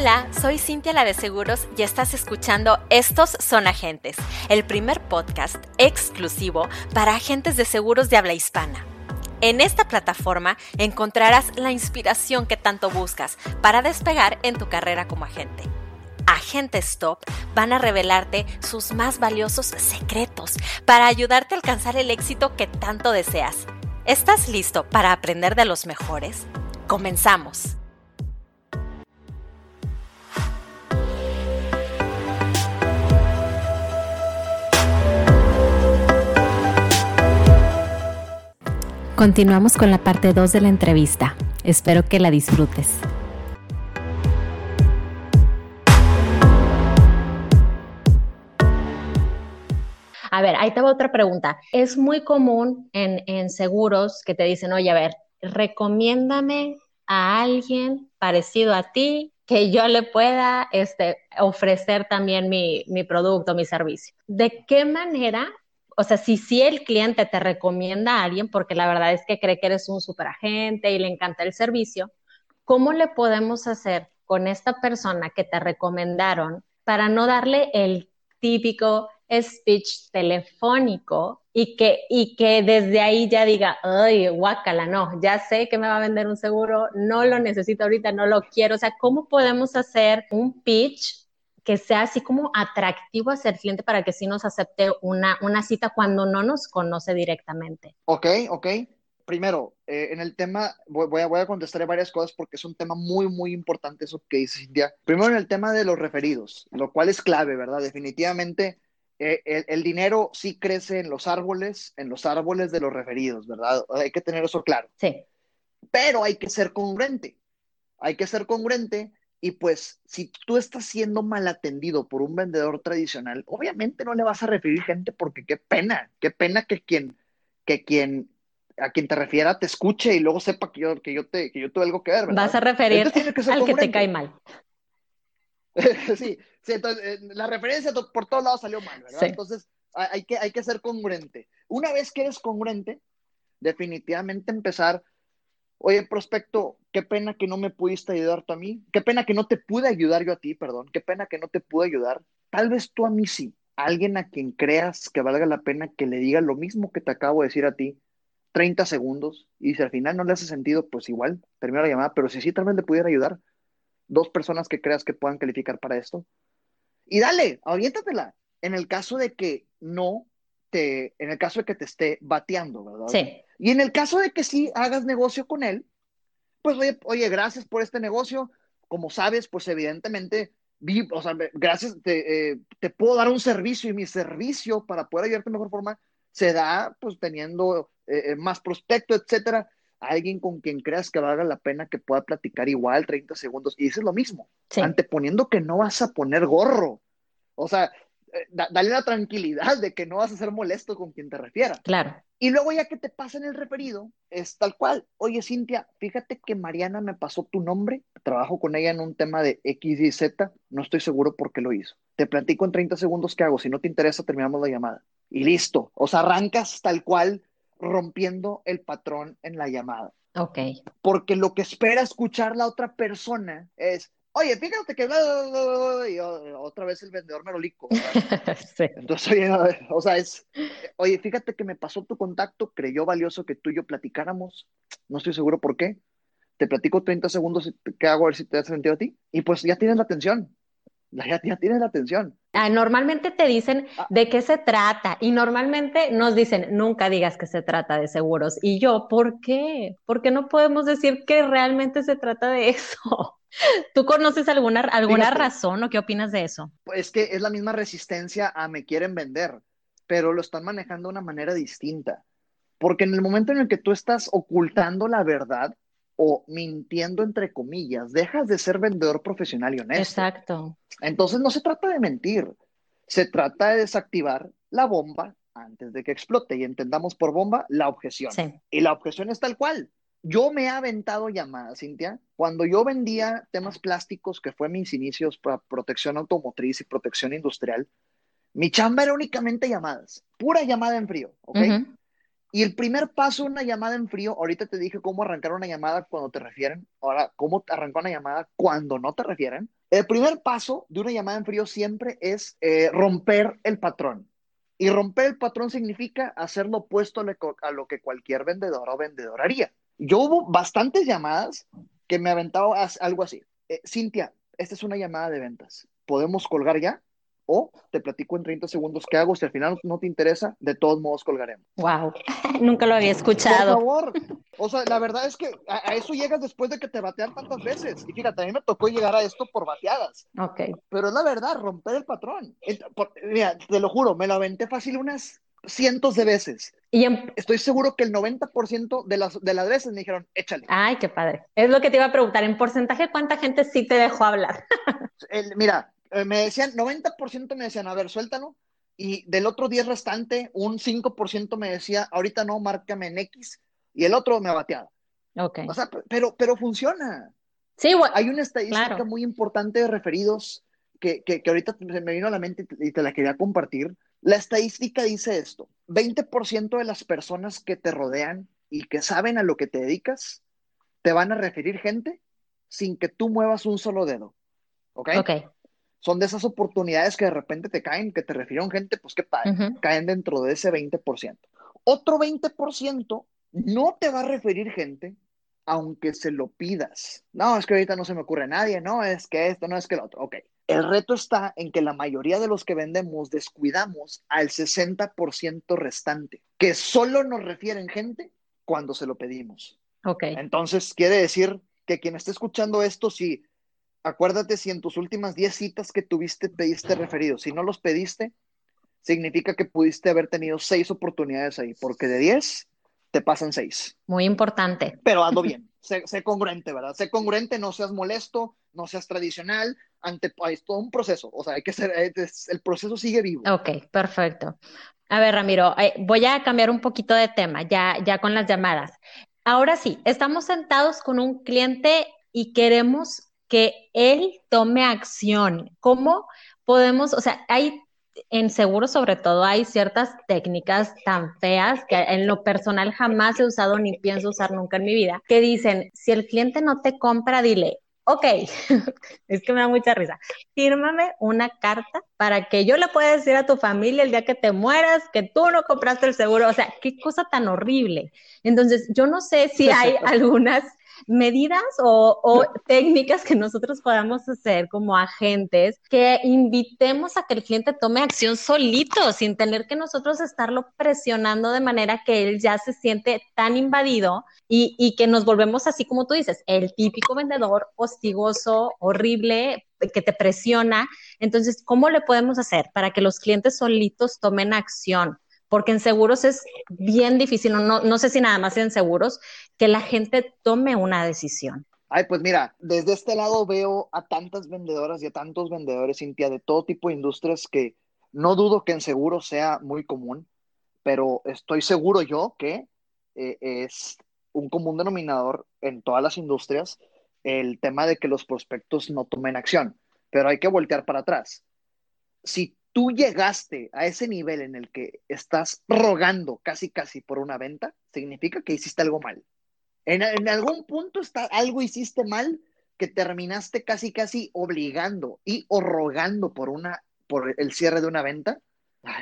Hola, soy Cintia la de Seguros y estás escuchando Estos son agentes, el primer podcast exclusivo para agentes de seguros de habla hispana. En esta plataforma encontrarás la inspiración que tanto buscas para despegar en tu carrera como agente. Agentes Top van a revelarte sus más valiosos secretos para ayudarte a alcanzar el éxito que tanto deseas. ¿Estás listo para aprender de los mejores? Comenzamos. Continuamos con la parte 2 de la entrevista. Espero que la disfrutes. A ver, ahí te va otra pregunta. Es muy común en, seguros que te dicen, oye, a ver, recomiéndame a alguien parecido a ti que yo le pueda este, ofrecer también mi, mi producto, mi servicio. ¿De qué manera o sea, si sí el cliente te recomienda a alguien, porque la verdad es que cree que eres un superagente y le encanta el servicio, ¿cómo le podemos hacer con esta persona que te recomendaron para no darle el típico speech telefónico y que, y que desde ahí ya diga, ay, guácala, no, ya sé que me va a vender un seguro, no lo necesito ahorita, no lo quiero. O sea, ¿cómo podemos hacer un pitch que sea así como atractivo hacia el cliente para que sí nos acepte una, una cita cuando no nos conoce directamente. Ok, ok. Primero, eh, en el tema, voy, a, voy a contestar varias cosas porque es un tema muy, muy importante eso que dice Cintia. Primero en el tema de los referidos, lo cual es clave, ¿verdad? Definitivamente eh, el, el, dinero sí crece en los árboles, en los árboles de los referidos, ¿verdad? Hay que tener eso claro. Sí. Pero hay que ser congruente. Hay que ser congruente y pues, si tú estás siendo mal atendido por un vendedor tradicional, obviamente no le vas a referir gente porque qué pena, qué pena que quien, que quien, a quien te refiera te escuche y luego sepa que yo, que yo, te, que yo tuve algo que ver. Vas a referir al que te cae mal. sí, sí, entonces eh, la referencia por todos lados salió mal, ¿verdad? Entonces hay que, hay que ser congruente. Una vez que eres congruente, definitivamente empezar Oye, prospecto, qué pena que no me pudiste ayudar tú a mí. Qué pena que no te pude ayudar yo a ti, perdón. Qué pena que no te pude ayudar. Tal vez tú a mí sí. Alguien a quien creas que valga la pena que le diga lo mismo que te acabo de decir a ti. 30 segundos. Y si al final no le hace sentido, pues igual, termina la llamada. Pero si sí, tal vez le pudiera ayudar. Dos personas que creas que puedan calificar para esto. Y dale, aviéntatela. En el caso de que no te, en el caso de que te esté bateando, ¿verdad? Sí. Y en el caso de que sí hagas negocio con él, pues oye, gracias por este negocio. Como sabes, pues evidentemente, vi, o sea, gracias, te, eh, te, puedo dar un servicio y mi servicio para poder ayudarte de mejor forma se da pues teniendo eh, eh, más prospecto, etcétera. Alguien con quien creas que valga la pena que pueda platicar igual 30 segundos. Y eso es lo mismo, anteponiendo que no vas a poner gorro. O sea, dale la tranquilidad de que no vas a ser molesto con quien te refiera. Claro. Y luego ya que te pasen el referido, es tal cual. Oye, Cintia, fíjate que Mariana me pasó tu nombre. Trabajo con ella en un tema de X y Z. No estoy seguro por qué lo hizo. Te platico en 30 segundos qué hago. Si no te interesa, terminamos la llamada. Y listo. O sea, arrancas tal cual rompiendo el patrón en la llamada. Ok. Porque lo que espera escuchar la otra persona es, oye, fíjate que y otra vez el vendedor merolico. sí. Entonces, oye, o sea, es, oye, fíjate que me pasó tu contacto, creyó valioso que tú y yo platicáramos, no estoy seguro por qué. Te platico 30 segundos, ¿qué hago? A ver si te hace sentido a ti. Y pues ya tienes la atención. Ya, ya tienes la atención. Ah, normalmente te dicen ah. de qué se trata y normalmente nos dicen, nunca digas que se trata de seguros. Y yo, ¿por qué? Porque no podemos decir que realmente se trata de eso. ¿Tú conoces alguna, alguna razón o qué opinas de eso? Pues que es la misma resistencia a me quieren vender, pero lo están manejando de una manera distinta. Porque en el momento en el que tú estás ocultando la verdad o mintiendo entre comillas, dejas de ser vendedor profesional y honesto. Exacto. Entonces no se trata de mentir, se trata de desactivar la bomba antes de que explote y entendamos por bomba la objeción. Y la objeción es tal cual. Yo me he aventado llamadas, Cintia. Cuando yo vendía temas plásticos, que fue mis inicios para protección automotriz y protección industrial, mi chamba era únicamente llamadas, pura llamada en frío, ¿ok? Y el primer paso una llamada en frío, ahorita te dije cómo arrancar una llamada cuando te refieren, ahora cómo arrancar una llamada cuando no te refieren. El primer paso de una llamada en frío siempre es eh, romper el patrón. Y romper el patrón significa hacer lo opuesto a lo que cualquier vendedor o vendedor haría. Yo hubo bastantes llamadas que me aventaba algo así. Eh, Cintia, esta es una llamada de ventas. ¿Podemos colgar ya? O te platico en 30 segundos qué hago. Si al final no te interesa, de todos modos colgaremos. Wow, nunca lo había escuchado. Por favor. O sea, la verdad es que a, eso llegas después de que te batean tantas veces. Y fíjate, a mí me tocó llegar a esto por bateadas. Ok. Pero es la verdad, romper el patrón. mira, te lo juro, me lo aventé fácil unas cientos de veces. Y estoy seguro que el 90% de las, de las veces me dijeron, échale. Ay, qué padre. Es lo que te iba a preguntar. En porcentaje, ¿cuánta gente sí te dejó hablar? mira, eh, me decían, 90% me decían, a ver, suéltalo. Y del otro 10 restante, un 5% me decía, ahorita no, márcame en X. Y el otro me bateaba. Ok. O sea, pero, pero funciona. Sí, bueno, Hay una estadística muy importante de referidos que, que, que, ahorita me vino a la mente y te la quería compartir. La estadística dice esto, 20% de las personas que te rodean y que saben a lo que te dedicas, te van a referir gente sin que tú muevas un solo dedo. ¿Ok? Ok son de esas oportunidades que de repente te caen, que te refirieron gente, pues qué padre, caen dentro de ese 20%. Otro 20% no te va a referir gente aunque se lo pidas. No, es que ahorita no se me ocurre a nadie, no, es que esto, no es que lo otro. Ok. El reto está en que la mayoría de los que vendemos descuidamos al 60% restante, que solo nos refieren gente cuando se lo pedimos. Ok. Entonces, quiere decir que quien esté escuchando esto, si acuérdate si en tus últimas 10 citas que tuviste pediste referidos. Si no los pediste, significa que pudiste haber tenido 6 oportunidades ahí, porque de 10 te pasan 6. Muy importante. Pero hazlo bien, sé, congruente, ¿verdad? Sé congruente, no seas molesto, no seas tradicional, ante todo un proceso, o sea, hay que ser, el proceso sigue vivo. Ok, perfecto. A ver, Ramiro, eh, voy a cambiar un poquito de tema, ya, ya con las llamadas. Ahora sí, estamos sentados con un cliente y queremos que él tome acción. ¿Cómo podemos, o sea, hay en seguro sobre todo hay ciertas técnicas tan feas que en lo personal jamás he usado ni pienso usar nunca en mi vida, que dicen, si el cliente no te compra, dile, ok, es que me da mucha risa, fírmame una carta para que yo le pueda decir a tu familia el día que te mueras que tú no compraste el seguro, o sea, qué cosa tan horrible. Entonces, yo no sé si hay algunas medidas o, técnicas que nosotros podamos hacer como agentes que invitemos a que el cliente tome acción solito, sin tener que nosotros estarlo presionando de manera que él ya se siente tan invadido y, y que nos volvemos así como tú dices, el típico vendedor hostigoso, horrible, que te presiona. Entonces, ¿cómo le podemos hacer para que los clientes solitos tomen acción? porque en seguros es bien difícil, no, no sé si nada más en seguros, que la gente tome una decisión. Ay, pues mira, desde este lado veo a tantas vendedoras y a tantos vendedores, Cintia, de todo tipo de industrias que no dudo que en seguros sea muy común, pero estoy seguro yo que eh, es un común denominador en todas las industrias el tema de que los prospectos no tomen acción, pero hay que voltear para atrás. Si tú llegaste a ese nivel en el que estás rogando casi casi por una venta, significa que hiciste algo mal. En, algún punto está, algo hiciste mal que terminaste casi casi obligando y o rogando por una por el cierre de una venta.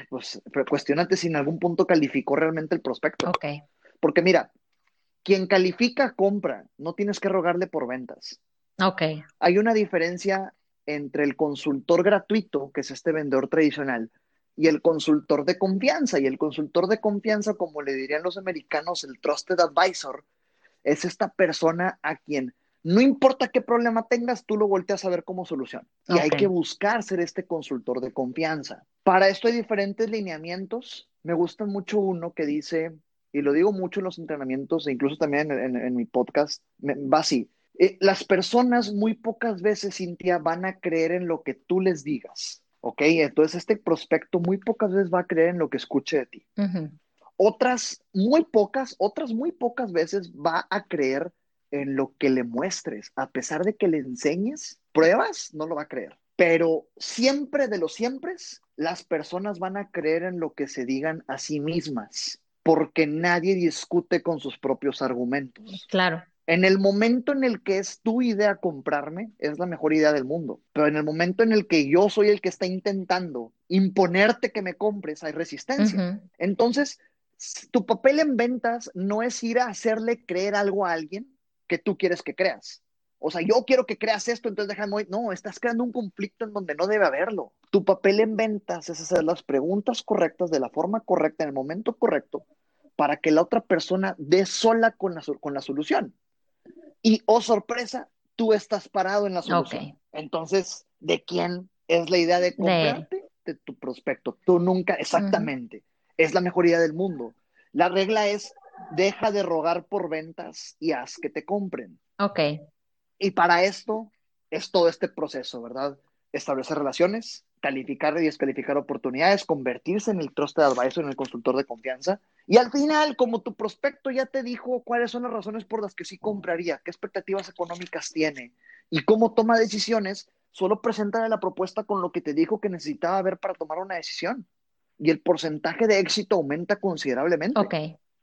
pues cuestionate si en algún punto calificó realmente el prospecto. Ok. Porque mira, quien califica compra, no tienes que rogarle por ventas. Ok. Hay una diferencia entre el consultor gratuito, que es este vendedor tradicional, y el consultor de confianza. Y el consultor de confianza, como le dirían los americanos, el trusted advisor, es esta persona a quien no importa qué problema tengas, tú lo volteas a ver como solución. Y hay que buscar ser este consultor de confianza. Para esto hay diferentes lineamientos. Me gusta mucho uno que dice, y lo digo mucho en los entrenamientos e incluso también en, mi podcast, va así. Eh, las personas muy pocas veces, Cintia, van a creer en lo que tú les digas, ¿ok? Entonces este prospecto muy pocas veces va a creer en lo que escuche de ti. Otras muy pocas, otras muy pocas veces va a creer en lo que le muestres, a pesar de que le enseñes pruebas, no lo va a creer. Pero siempre de los siempre, las personas van a creer en lo que se digan a sí mismas, porque nadie discute con sus propios argumentos. Claro. En el momento en el que es tu idea comprarme, es la mejor idea del mundo. Pero en el momento en el que yo soy el que está intentando imponerte que me compres, hay resistencia. Entonces, tu papel en ventas no es ir a hacerle creer algo a alguien que tú quieres que creas. O sea, yo quiero que creas esto, entonces déjame. No, estás creando un conflicto en donde no debe haberlo. Tu papel en ventas es hacer las preguntas correctas de la forma correcta, en el momento correcto, para que la otra persona dé sola con la, con la solución. Y, oh sorpresa, tú estás parado en la solución. Entonces, ¿de quién es la idea de comprarte? De, tu prospecto. Tú nunca, exactamente. Es la mejor idea del mundo. La regla es, deja de rogar por ventas y haz que te compren. Ok. Y para esto es todo este proceso, ¿verdad? Establecer relaciones, calificar y descalificar oportunidades, convertirse en el trusted advisor, en el consultor de confianza. Y al final, como tu prospecto ya te dijo cuáles son las razones por las que sí compraría, qué expectativas económicas tiene y cómo toma decisiones, solo preséntale la propuesta con lo que te dijo que necesitaba ver para tomar una decisión. Y el porcentaje de éxito aumenta considerablemente. Ok.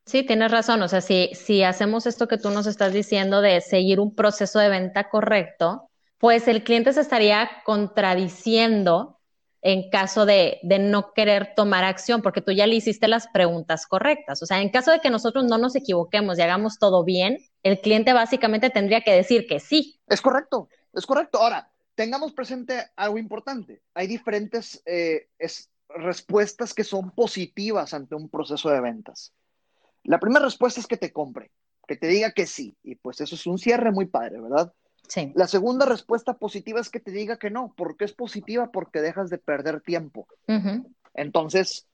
Sí, tienes razón. O sea, si, si hacemos esto que tú nos estás diciendo de seguir un proceso de venta correcto, pues el cliente se estaría contradiciendo en caso de, de, no querer tomar acción, porque tú ya le hiciste las preguntas correctas. O sea, en caso de que nosotros no nos equivoquemos y hagamos todo bien, el cliente básicamente tendría que decir que sí. Es correcto, es correcto. Ahora, tengamos presente algo importante. Hay diferentes eh, respuestas que son positivas ante un proceso de ventas. La primera respuesta es que te compre, que te diga que sí. Y pues eso es un cierre muy padre, ¿verdad? Sí. La segunda respuesta positiva es que te diga que no. ¿Por qué es positiva? Porque dejas de perder tiempo. Entonces,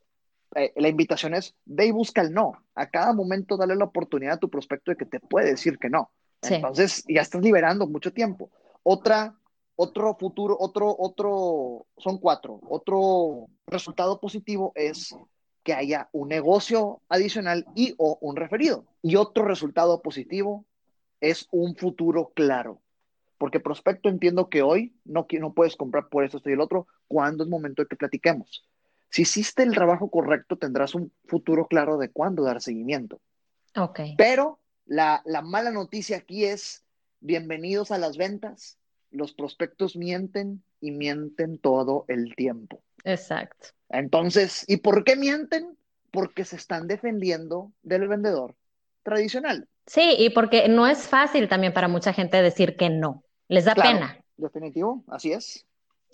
eh, la invitación es, ve y busca el no. A cada momento dale la oportunidad a tu prospecto de que te puede decir que no. Entonces, ya estás liberando mucho tiempo. Otra, otro futuro, otro, otro, son cuatro. Otro resultado positivo es que haya un negocio adicional y o un referido. Y otro resultado positivo es un futuro claro. Porque prospecto entiendo que hoy no, no puedes comprar por esto, esto y el otro, cuando es momento de que platiquemos. Si hiciste el trabajo correcto, tendrás un futuro claro de cuándo dar seguimiento. Ok. Pero la, la mala noticia aquí es, bienvenidos a las ventas, los prospectos mienten y mienten todo el tiempo. Exacto. Entonces, ¿y por qué mienten? Porque se están defendiendo del vendedor tradicional. Sí, y porque no es fácil también para mucha gente decir que no. Les da pena. Definitivo, así es.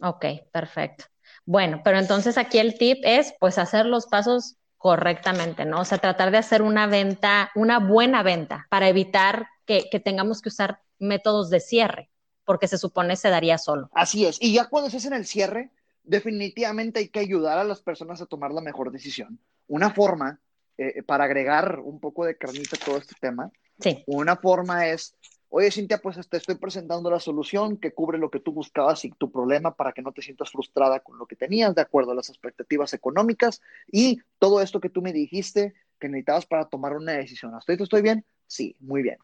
Ok, perfecto. Bueno, pero entonces aquí el tip es pues hacer los pasos correctamente, ¿no? O sea, tratar de hacer una venta, una buena venta para evitar que, que tengamos que usar métodos de cierre, porque se supone se daría solo. Así es. Y ya cuando se hace en el cierre, definitivamente hay que ayudar a las personas a tomar la mejor decisión. Una forma, eh, para agregar un poco de carnita a todo este tema, sí. una forma es, oye Cintia, pues te estoy presentando la solución que cubre lo que tú buscabas y tu problema para que no te sientas frustrada con lo que tenías de acuerdo a las expectativas económicas y todo esto que tú me dijiste que necesitabas para tomar una decisión. ¿Hasta estoy bien? Sí, muy bien.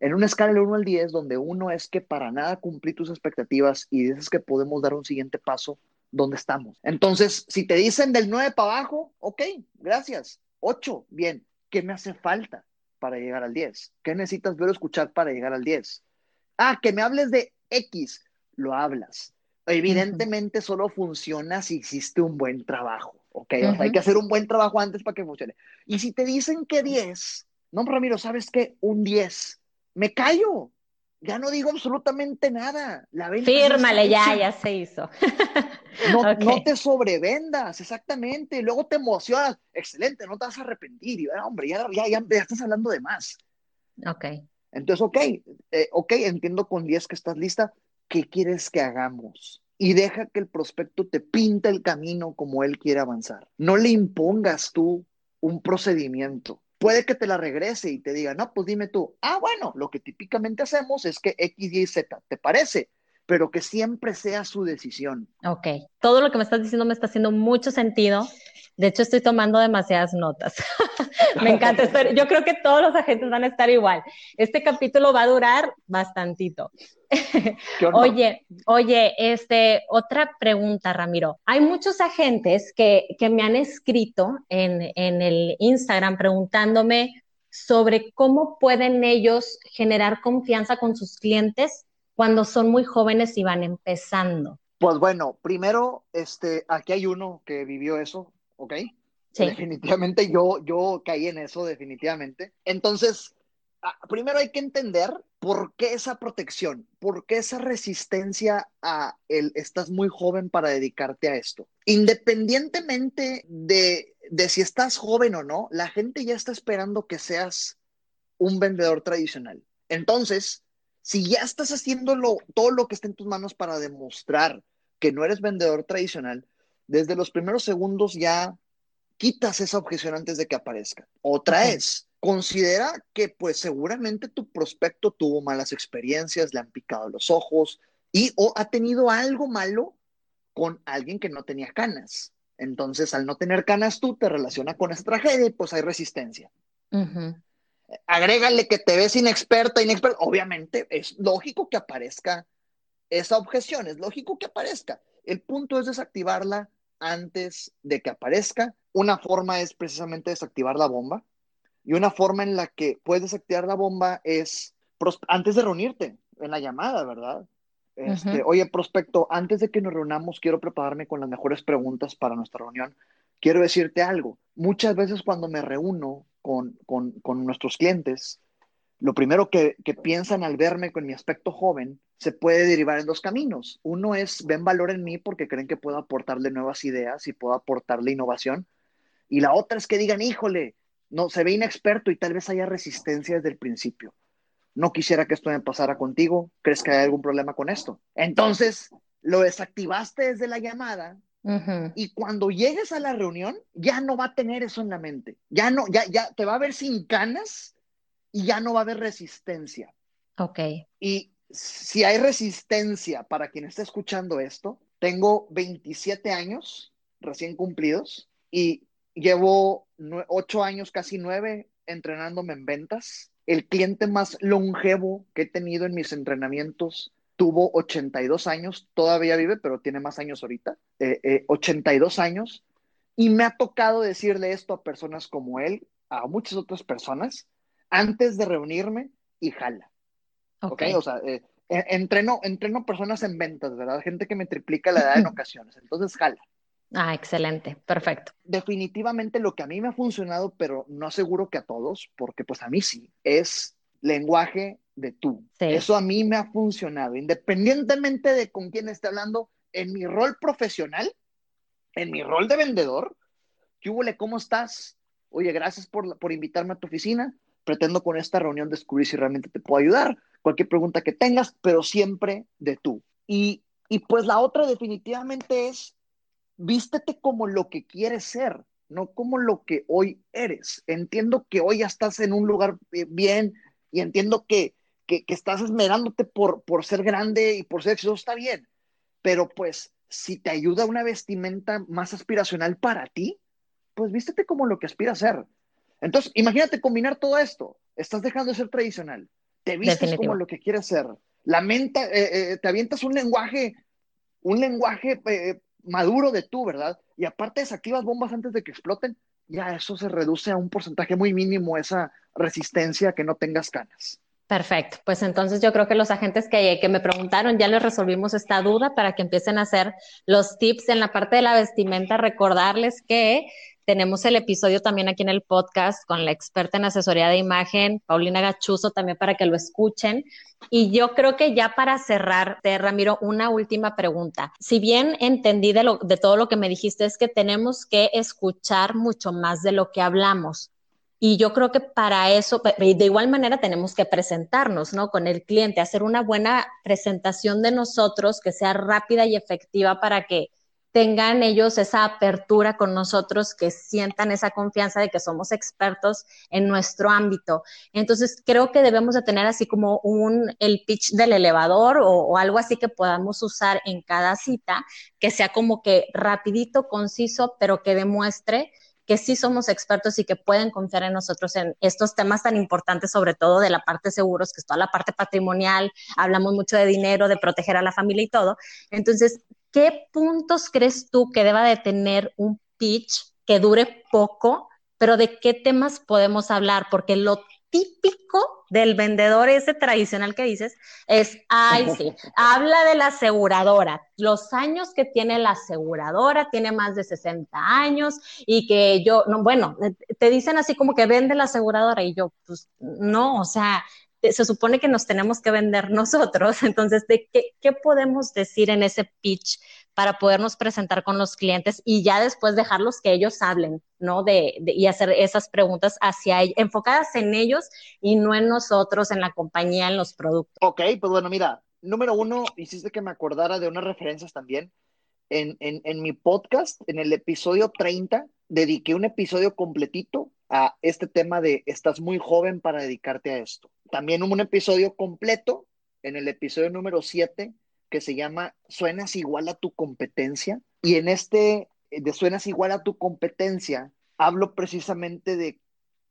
En una escala del 1 al 10, donde uno es que para nada cumplí tus expectativas y dices que podemos dar un siguiente paso, dónde estamos. Entonces, si te dicen del 9 para abajo, ok, gracias. 8, bien. ¿Qué me hace falta para llegar al 10? ¿Qué necesitas ver o escuchar para llegar al 10? Ah, que me hables de X, lo hablas. Evidentemente solo funciona si hiciste un buen trabajo, ¿ok? hay que hacer un buen trabajo antes para que funcione. Y si te dicen que 10, no, Ramiro, ¿sabes qué? Un 10. Me callo, ya no digo absolutamente nada. La Fírmale, ya, ya se hizo. no, no, te sobrevendas, exactamente. Luego te emocionas. Excelente, no te vas a arrepentir. Y, ah, hombre, ya, ya, ya, estás hablando de más. Ok. Entonces, ok, eh, ok, entiendo con 10 que estás lista. ¿Qué quieres que hagamos? Y deja que el prospecto te pinta el camino como él quiere avanzar. No le impongas tú un procedimiento puede que te la regrese y te diga, no, pues dime tú, ah, bueno, lo que típicamente hacemos es que X, Y, Z, ¿te parece? Pero que siempre sea su decisión. Ok, todo lo que me estás diciendo me está haciendo mucho sentido. De hecho, estoy tomando demasiadas notas. me encanta. Yo creo que todos los agentes van a estar igual. Este capítulo va a durar bastantito. oye, oye, este, otra pregunta, Ramiro. Hay muchos agentes que, que me han escrito en, en el Instagram preguntándome sobre cómo pueden ellos generar confianza con sus clientes cuando son muy jóvenes y van empezando. Pues bueno, primero, este, aquí hay uno que vivió eso, ¿ok? Sí. Definitivamente yo, yo caí en eso, definitivamente. Entonces, ah, primero hay que entender por qué esa protección, por qué esa resistencia a el estás muy joven para dedicarte a esto. Independientemente de, de si estás joven o no, la gente ya está esperando que seas un vendedor tradicional. Entonces, si ya estás haciéndolo todo lo que está en tus manos para demostrar que no eres vendedor tradicional, desde los primeros segundos ya quitas esa objeción antes de que aparezca. Otra es, considera que pues seguramente tu prospecto tuvo malas experiencias, le han picado los ojos y o ha tenido algo malo con alguien que no tenía canas. Entonces, al no tener canas tú, te relaciona con esa tragedia y pues hay resistencia. Agrégale que te ves inexperta, inexperta. Obviamente, es lógico que aparezca esa objeción, es lógico que aparezca. El punto es desactivarla antes de que aparezca. Una forma es precisamente desactivar la bomba. Y una forma en la que puedes desactivar la bomba es antes de reunirte en la llamada, ¿verdad? Este, Oye, prospecto, antes de que nos reunamos, quiero prepararme con las mejores preguntas para nuestra reunión. Quiero decirte algo. Muchas veces cuando me reúno con, con, con nuestros clientes, lo primero que, que, piensan al verme con mi aspecto joven se puede derivar en dos caminos. Uno es, ven valor en mí porque creen que puedo aportarle nuevas ideas y puedo aportarle innovación. Y la otra es que digan, híjole, no, se ve inexperto y tal vez haya resistencia desde el principio. No quisiera que esto me pasara contigo. ¿Crees que hay algún problema con esto? Entonces, lo desactivaste desde la llamada y cuando llegues a la reunión, ya no va a tener eso en la mente. Ya no, ya, ya te va a ver sin canas y ya no va a haber resistencia. Ok. Y si hay resistencia para quien esté escuchando esto, tengo 27 años recién cumplidos y llevo ocho años, casi nueve, entrenándome en ventas. El cliente más longevo que he tenido en mis entrenamientos tuvo 82 años, todavía vive, pero tiene más años ahorita, 82 eh, eh, años. Y me ha tocado decirle esto a personas como él, a muchas otras personas, antes de reunirme y jala. Ok, o sea, eh, entreno, entreno personas en ventas, ¿verdad? Gente que me triplica la edad en ocasiones, entonces jala. Ah, excelente, perfecto. Definitivamente lo que a mí me ha funcionado, pero no aseguro que a todos, porque pues a mí sí, es lenguaje de tú. Eso a mí me ha funcionado, independientemente de con quién esté hablando, en mi rol profesional, en mi rol de vendedor. ¿Qué hubo? ¿Cómo estás? Oye, gracias por, por invitarme a tu oficina. Pretendo con esta reunión descubrir si realmente te puedo ayudar. Cualquier pregunta que tengas, pero siempre de tú. Y, y pues la otra definitivamente es vístete como lo que quieres ser, no como lo que hoy eres. Entiendo que hoy ya estás en un lugar eh, bien y entiendo que, que, estás esmerándote por, por ser grande y por ser exitoso, está bien, pero pues si te ayuda una vestimenta más aspiracional para ti, pues vístete como lo que aspiras a ser. Entonces, imagínate combinar todo esto. Estás dejando de ser tradicional. Te vistes como lo que quieres ser. La mente, eh, eh, te avientas un lenguaje, un lenguaje maduro de tú, ¿verdad? Y aparte desactivas bombas antes de que exploten, ya eso se reduce a un porcentaje muy mínimo, esa resistencia a que no tengas canas. Perfecto, pues entonces yo creo que los agentes que, me preguntaron ya les resolvimos esta duda para que empiecen a hacer los tips en la parte de la vestimenta, recordarles que tenemos el episodio también aquí en el podcast con la experta en asesoría de imagen, Paulina Gachuzo, también para que lo escuchen. Y yo creo que ya para cerrar, Ramiro, una última pregunta. Si bien entendí de, lo, de todo lo que me dijiste, es que tenemos que escuchar mucho más de lo que hablamos. Y yo creo que para eso, de igual manera, tenemos que presentarnos, ¿no? Con el cliente, hacer una buena presentación de nosotros que sea rápida y efectiva para que tengan ellos esa apertura con nosotros, que sientan esa confianza de que somos expertos en nuestro ámbito. Entonces, creo que debemos de tener así como un, el pitch del elevador o, o algo así que podamos usar en cada cita, que sea como que rapidito, conciso, pero que demuestre que sí somos expertos y que pueden confiar en nosotros en estos temas tan importantes, sobre todo de la parte de seguros, que es toda la parte patrimonial, hablamos mucho de dinero, de proteger a la familia y todo. Entonces, ¿qué puntos crees tú que deba de tener un pitch que dure poco pero ¿de qué temas podemos hablar? Porque lo típico del vendedor ese tradicional que dices es, ay, sí, habla de la aseguradora, los años que tiene la aseguradora, tiene más de 60 años y que yo, no, bueno, te dicen así como que vende la aseguradora y yo, pues no, o sea, se supone que nos tenemos que vender nosotros, entonces, ¿de qué, qué podemos decir en ese pitch para podernos presentar con los clientes y ya después dejarlos que ellos hablen, ¿no? De, y hacer esas preguntas hacia enfocadas en ellos y no en nosotros, en la compañía, en los productos. Ok, pues bueno, mira, número uno, hiciste que me acordara de unas referencias también. En, en, en mi podcast, en el episodio 30, dediqué un episodio completito a este tema de estás muy joven para dedicarte a esto. También hubo un episodio completo en el episodio número 7 que se llama Suenas igual a tu competencia. Y en este de Suenas igual a tu competencia, hablo precisamente de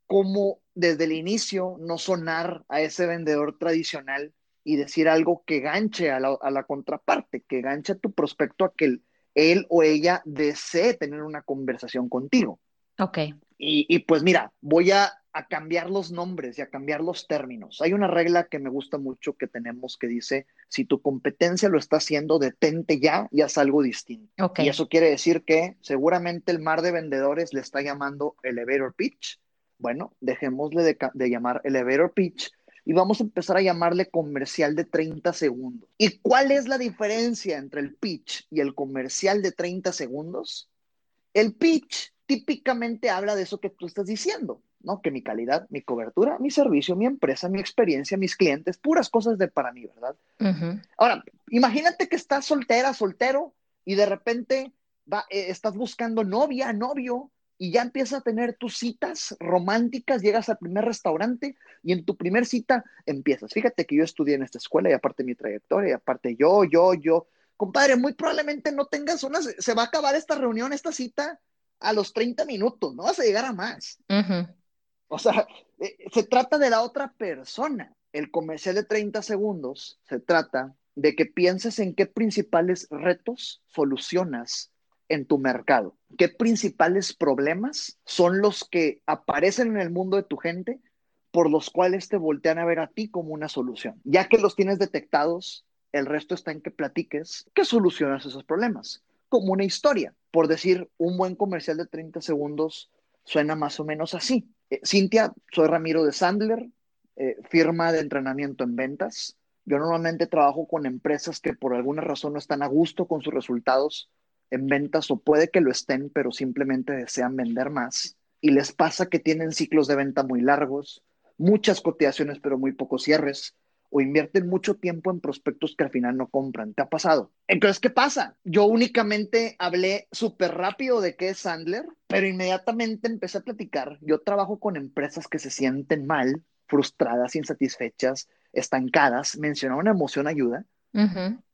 cómo desde el inicio no sonar a ese vendedor tradicional y decir algo que ganche a la, contraparte, que ganche a tu prospecto a que él o ella desee tener una conversación contigo. Ok. Y, y pues mira, voy a a cambiar los nombres y a cambiar los términos. Hay una regla que me gusta mucho que tenemos que dice, si tu competencia lo está haciendo, detente ya y haz algo distinto. Y eso quiere decir que seguramente el mar de vendedores le está llamando elevator pitch. Bueno, dejémosle de, de llamar elevator pitch y vamos a empezar a llamarle comercial de 30 segundos. ¿Y cuál es la diferencia entre el pitch y el comercial de 30 segundos? El pitch típicamente habla de eso que tú estás diciendo ¿no? Que mi calidad, mi cobertura, mi servicio, mi empresa, mi experiencia, mis clientes, puras cosas de para mí, ¿verdad? Ahora, imagínate que estás soltera, soltero, y de repente va, eh, estás buscando novia, novio, y ya empiezas a tener tus citas románticas, llegas al primer restaurante y en tu primer cita empiezas. Fíjate que yo estudié en esta escuela y aparte mi trayectoria, y aparte yo, yo, yo. Compadre, muy probablemente no tengas una, se va a acabar esta reunión, esta cita a los 30 minutos, no vas a llegar a más. O sea, eh, se trata de la otra persona. El comercial de 30 segundos se trata de que pienses en qué principales retos solucionas en tu mercado, qué principales problemas son los que aparecen en el mundo de tu gente por los cuales te voltean a ver a ti como una solución. Ya que los tienes detectados, el resto está en que platiques qué solucionas esos problemas, como una historia. Por decir, un buen comercial de 30 segundos suena más o menos así. Eh, Cintia, soy Ramiro de Sandler, eh, firma de entrenamiento en ventas. Yo normalmente trabajo con empresas que por alguna razón no están a gusto con sus resultados en ventas o puede que lo estén, pero simplemente desean vender más. Y les pasa que tienen ciclos de venta muy largos, muchas cotizaciones pero muy pocos cierres, o invierten mucho tiempo en prospectos que al final no compran. ¿Te ha pasado? Entonces, ¿qué pasa? Yo únicamente hablé súper rápido de qué es Sandler, pero inmediatamente empecé a platicar. Yo trabajo con empresas que se sienten mal, frustradas, insatisfechas, estancadas. Mencionó una emoción ayuda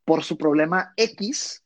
por su problema X.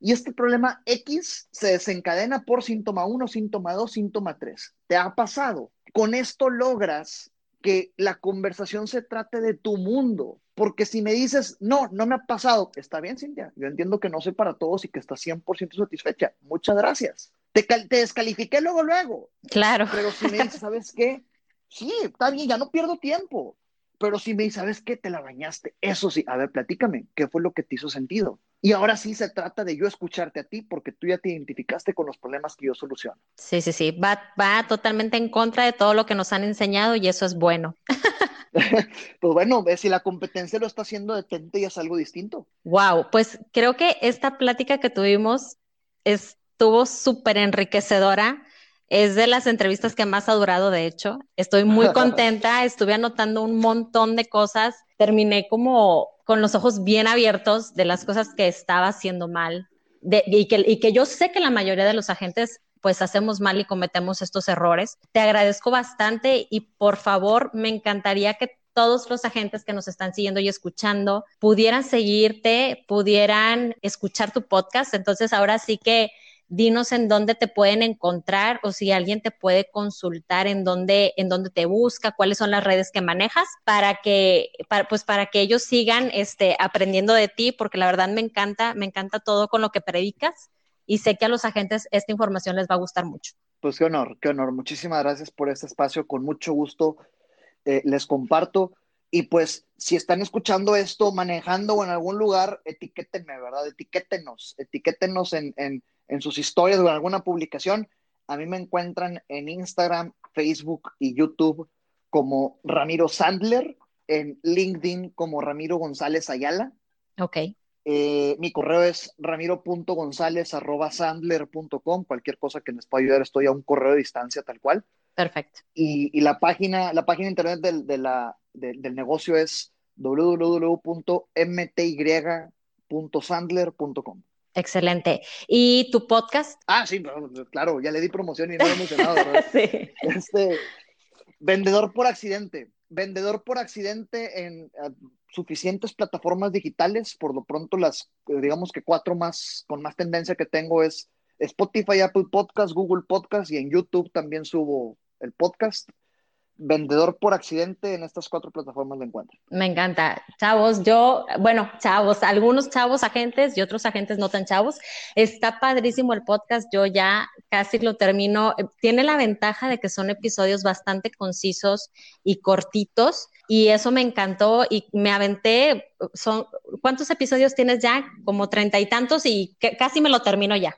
Y este problema X se desencadena por síntoma 1, síntoma 2, síntoma 3. ¿Te ha pasado? Con esto logras que la conversación se trate de tu mundo. Porque si me dices, no, no me ha pasado, está bien, Cintia, yo entiendo que no soy para todos y que estás 100% satisfecha. Muchas gracias. Te, te descalifiqué luego, luego. Claro. Pero si me dices, ¿sabes qué? Sí, está bien, ya no pierdo tiempo. Pero si me dices, ¿sabes qué? Te la bañaste. Eso sí, a ver, platícame, ¿qué fue lo que te hizo sentido? Y ahora sí se trata de yo escucharte a ti porque tú ya te identificaste con los problemas que yo soluciono. Sí, sí, sí, va, va totalmente en contra de todo lo que nos han enseñado y eso es bueno. pues bueno, si la competencia lo está haciendo, detente y es algo distinto. Wow, pues creo que esta plática que tuvimos estuvo súper enriquecedora. Es de las entrevistas que más ha durado, de hecho. Estoy muy contenta, estuve anotando un montón de cosas. Terminé como con los ojos bien abiertos de las cosas que estaba haciendo mal y, que, y que yo sé que la mayoría de los agentes pues hacemos mal y cometemos estos errores. Te agradezco bastante y por favor me encantaría que todos los agentes que nos están siguiendo y escuchando pudieran seguirte, pudieran escuchar tu podcast. Entonces ahora sí que dinos en dónde te pueden encontrar o si alguien te puede consultar en dónde, en dónde te busca, cuáles son las redes que manejas para que, pues para que ellos sigan este, aprendiendo de ti, porque la verdad me encanta, me encanta todo con lo que predicas y sé que a los agentes esta información les va a gustar mucho. Pues qué honor, qué honor. Muchísimas gracias por este espacio. Con mucho gusto eh, les comparto. Y pues, si están escuchando esto, manejando o en algún lugar, etiquétenme, ¿verdad? Etiquétenos, etiquétenos en, en sus historias o en alguna publicación. A mí me encuentran en Instagram, Facebook y YouTube como Ramiro Sandler, en LinkedIn como Ramiro González Ayala. Ok. Eh, mi correo es ramiro.gonzález.sandler.com. Cualquier cosa que les pueda ayudar, estoy a un correo de distancia tal cual. Perfecto. Y, la página, la página internet del, de la, del negocio es www.mty.sandler.com. Excelente. ¿Y tu podcast? Ah, sí, claro, ya le di promoción y no lo he mencionado, sí. Este, vendedor por accidente. Vendedor por accidente en suficientes plataformas digitales. Por lo pronto, las, digamos que cuatro más, con más tendencia que tengo es Spotify, Apple Podcast, Google Podcast y en YouTube también subo el podcast vendedor por accidente en estas cuatro plataformas de encuentro. Me encanta. Chavos, yo, bueno, chavos, algunos chavos agentes y otros agentes no tan chavos. Está padrísimo el podcast, yo ya casi lo termino. Tiene la ventaja de que son episodios bastante concisos y cortitos y eso me encantó y me aventé son, ¿cuántos episodios tienes ya? Como treinta y tantos y casi me lo termino ya.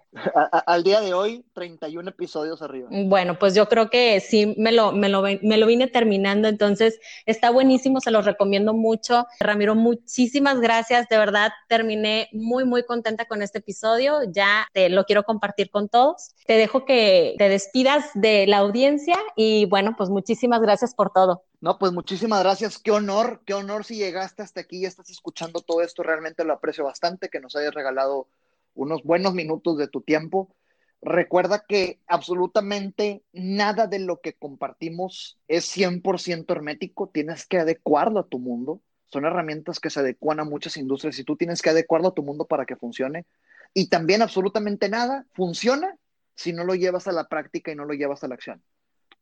al día de hoy, 31 episodios arriba. Bueno, pues yo creo que sí me lo, me lo, me lo vine terminando, entonces está buenísimo, se los recomiendo mucho. Ramiro, muchísimas gracias, de verdad terminé muy, muy contenta con este episodio, ya te lo quiero compartir con todos. Te dejo que te despidas de la audiencia y bueno, pues muchísimas gracias por todo. No, pues muchísimas gracias. Qué honor, qué honor si llegaste hasta aquí y estás escuchando todo esto. Realmente lo aprecio bastante que nos hayas regalado unos buenos minutos de tu tiempo. Recuerda que absolutamente nada de lo que compartimos es 100% hermético. Tienes que adecuarlo a tu mundo. Son herramientas que se adecuan a muchas industrias y tú tienes que adecuarlo a tu mundo para que funcione. Y también absolutamente nada funciona si no lo llevas a la práctica y no lo llevas a la acción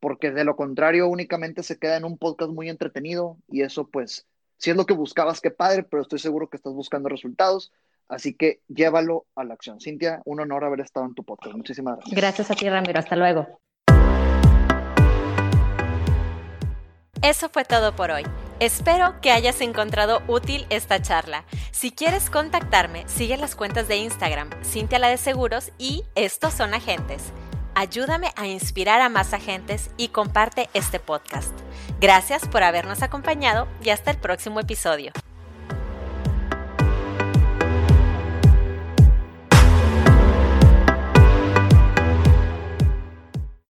porque de lo contrario únicamente se queda en un podcast muy entretenido y eso pues, si es lo que buscabas, qué padre, pero estoy seguro que estás buscando resultados, así que llévalo a la acción. Cintia, un honor haber estado en tu podcast. Muchísimas gracias. Gracias a ti, Ramiro. Hasta luego. Eso fue todo por hoy. Espero que hayas encontrado útil esta charla. Si quieres contactarme, sigue las cuentas de Instagram, Cintia la de Seguros y Estos son Agentes. Ayúdame a inspirar a más agentes y comparte este podcast. Gracias por habernos acompañado y hasta el próximo episodio.